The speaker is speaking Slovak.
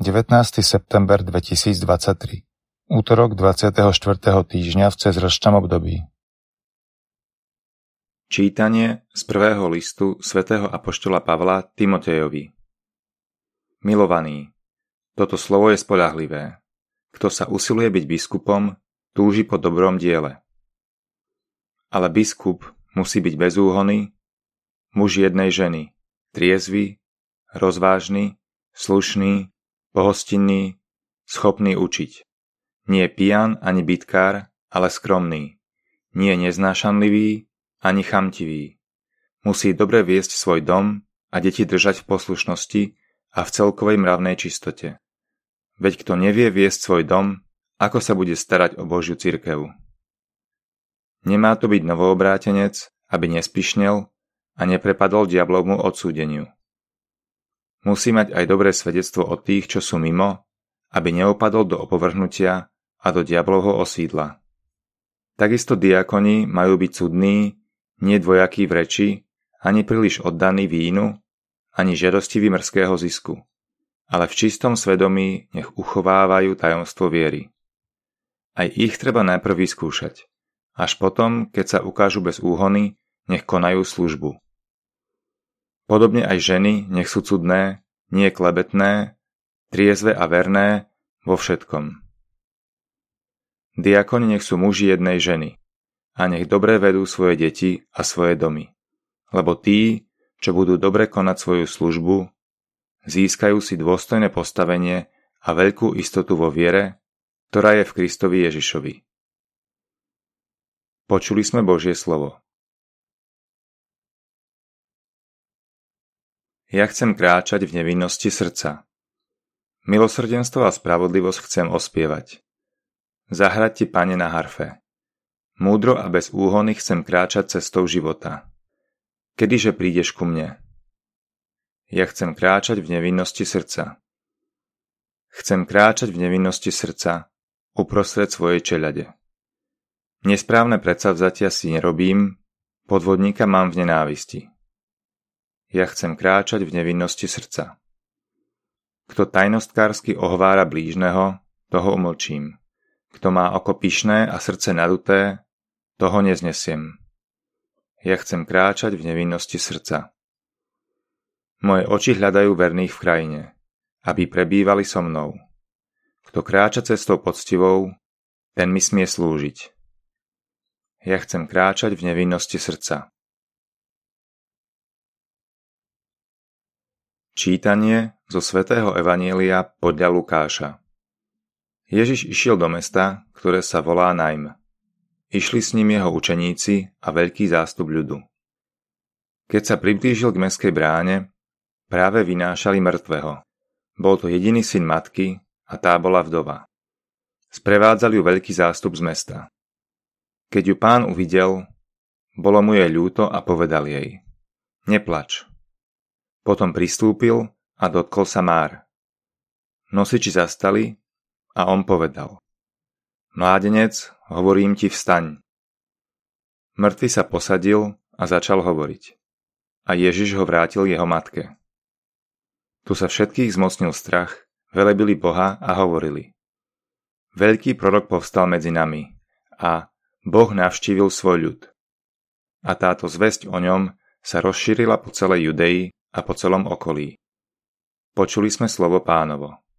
19. september 2023 Útorok 24. týždňa v cezročnom období Čítanie z prvého listu svätého Apoštola Pavla Timotejovi Milovaný, toto slovo je spolahlivé. Kto sa usiluje byť biskupom, túži po dobrom diele. Ale biskup musí byť bezúhony, muž jednej ženy, triezvy, rozvážny, slušný, pohostinný, schopný učiť. Nie pijan ani bitkár, ale skromný. Nie neznášanlivý, ani chamtivý. Musí dobre viesť svoj dom a deti držať v poslušnosti a v celkovej mravnej čistote. Veď kto nevie viesť svoj dom, ako sa bude starať o Božiu cirkevu? Nemá to byť novoobrátenec, aby nespišnel a neprepadol diablovmu odsúdeniu. Musí mať aj dobré svedectvo od tých, čo sú mimo, aby neopadol do opovrhnutia a do diablovho osídla. Takisto diakoni majú byť cudní, nie dvojakí v reči, ani príliš oddaní vínu, ani žiadostivý mrského zisku, ale v čistom svedomí nech uchovávajú tajomstvo viery. Aj ich treba najprv vyskúšať. Až potom, keď sa ukážu bez úhony, nech konajú službu. Podobne aj ženy nech sú cudné, nie klebetné, triezve a verné vo všetkom. Diakoni nech sú muži jednej ženy a nech dobre vedú svoje deti a svoje domy. Lebo tí, čo budú dobre konať svoju službu, získajú si dôstojné postavenie a veľkú istotu vo viere, ktorá je v Kristovi Ježišovi. Počuli sme Božie slovo. Ja chcem kráčať v nevinnosti srdca. Milosrdenstvo a spravodlivosť chcem ospievať. Zahrať ti, pane, na harfe. Múdro a bez úhony chcem kráčať cestou života. Kedyže prídeš ku mne? Ja chcem kráčať v nevinnosti srdca. Chcem kráčať v nevinnosti srdca uprostred svojej čeľade. Nesprávne predsavzatia si nerobím, podvodníka mám v nenávisti. Ja chcem kráčať v nevinnosti srdca. Kto tajnostkársky ohvára blížneho, toho umlčím. Kto má oko pyšné a srdce naduté, toho neznesiem. Ja chcem kráčať v nevinnosti srdca. Moje oči hľadajú verných v krajine, aby prebývali so mnou. Kto kráča cestou poctivou, ten mi smie slúžiť. Ja chcem kráčať v nevinnosti srdca. Čítanie zo svätého Evanielia podľa Lukáša Ježiš išiel do mesta, ktoré sa volá Najm. Išli s ním jeho učeníci a veľký zástup ľudu. Keď sa priblížil k meskej bráne, práve vynášali mŕtvého. Bol to jediný syn matky a tá bola vdova. Sprevádzali ju veľký zástup z mesta. Keď ju pán uvidel, bolo mu jej ľúto a povedal jej Neplač, potom pristúpil a dotkol sa Már. Nosiči zastali a on povedal. Mládenec, hovorím ti vstaň. Mŕtvy sa posadil a začal hovoriť. A Ježiš ho vrátil jeho matke. Tu sa všetkých zmocnil strach, velebili Boha a hovorili. Veľký prorok povstal medzi nami a Boh navštívil svoj ľud. A táto zväzť o ňom sa rozšírila po celej Judei a po celom okolí. Počuli sme slovo pánovo.